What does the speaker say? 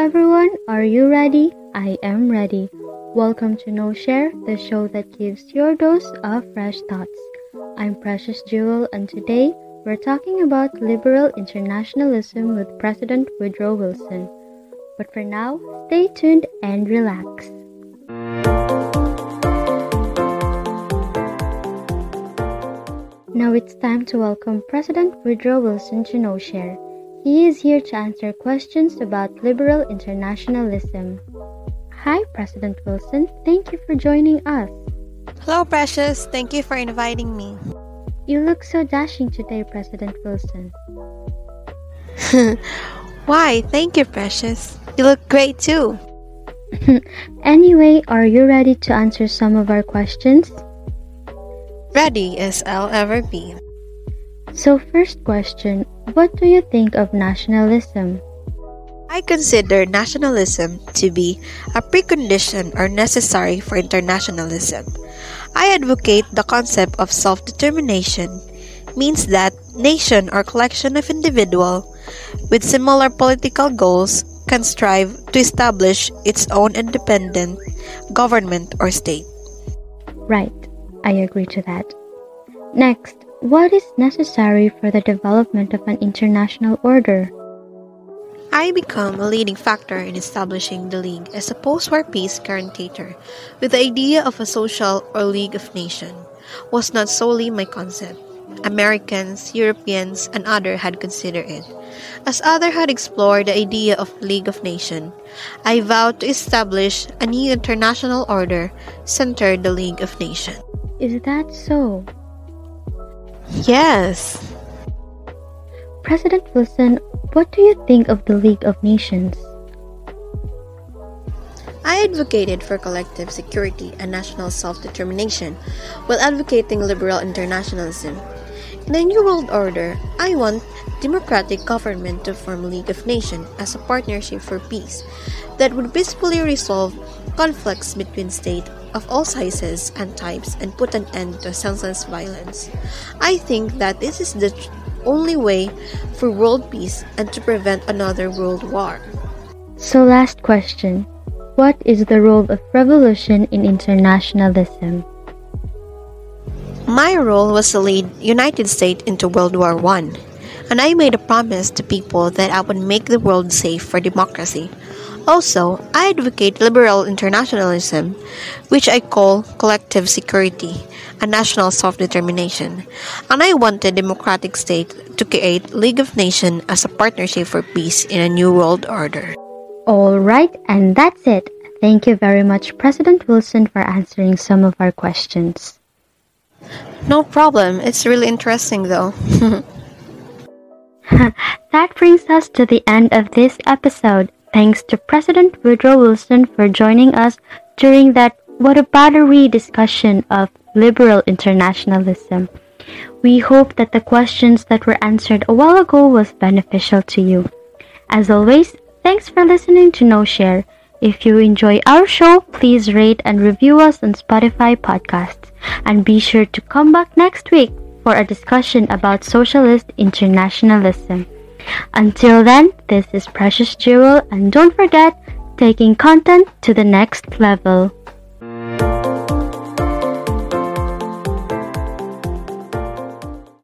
everyone, are you ready? I am ready. Welcome to No Share, the show that gives your dose of fresh thoughts. I'm Precious Jewel, and today we're talking about liberal internationalism with President Woodrow Wilson. But for now, stay tuned and relax. Now it's time to welcome President Woodrow Wilson to No Share. He is here to answer questions about liberal internationalism. Hi, President Wilson. Thank you for joining us. Hello, Precious. Thank you for inviting me. You look so dashing today, President Wilson. Why? Thank you, Precious. You look great too. anyway, are you ready to answer some of our questions? Ready as I'll ever be. So, first question What do you think of nationalism? I consider nationalism to be a precondition or necessary for internationalism. I advocate the concept of self determination, means that nation or collection of individual with similar political goals can strive to establish its own independent government or state. Right, I agree to that. Next, what is necessary for the development of an international order? I become a leading factor in establishing the League as a post-war peace guarantor, with the idea of a social or League of Nations was not solely my concept. Americans, Europeans, and others had considered it. As others had explored the idea of League of Nations, I vowed to establish a new international order centered the League of Nations. Is that so? Yes. President Wilson, what do you think of the League of Nations? I advocated for collective security and national self determination while advocating liberal internationalism. In the New World Order, I want democratic government to form League of Nations as a partnership for peace that would peacefully resolve conflicts between states of all sizes and types and put an end to senseless violence. I think that this is the only way for world peace and to prevent another world war. So, last question What is the role of revolution in internationalism? My role was to lead United States into World War I, and I made a promise to people that I would make the world safe for democracy. Also, I advocate liberal internationalism, which I call collective security and national self-determination. And I want a democratic state to create League of Nations as a partnership for peace in a new world order. All right, and that's it. Thank you very much, President Wilson, for answering some of our questions. No problem. It's really interesting, though. that brings us to the end of this episode. Thanks to President Woodrow Wilson for joining us during that what a battery discussion of liberal internationalism. We hope that the questions that were answered a while ago was beneficial to you. As always, thanks for listening to No Share. If you enjoy our show, please rate and review us on Spotify podcasts. And be sure to come back next week for a discussion about socialist internationalism. Until then, this is Precious Jewel, and don't forget, taking content to the next level.